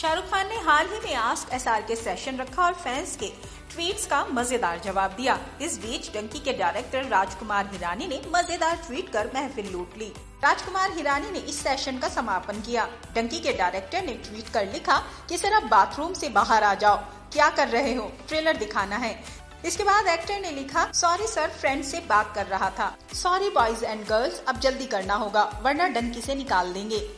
शाहरुख खान ने हाल ही में ask S R K session रखा और फैंस के ट्वीट्स का मज़ेदार जवाब दिया। इस बीच डंकी के डायरेक्टर राजकुमार हिरानी ने मज़ेदार ट्वीट कर महफिल लूट ली। राजकुमार हिरानी ने इस सेशन का समापन किया। डंकी के डायरेक्टर ने ट्वीट कर लिखा कि सर अब बाथरूम से बाहर आ जाओ। क्या कर रहे हो? ट्रेलर दिखाना है। इसके बाद एक्टर ने लिखा सॉरी सर फ्रेंड से बात कर रहा था। सॉरी बॉयज़ एंड गर्ल्स अब जल्दी करना होगा, वरना डंकी से निकाल देंगे।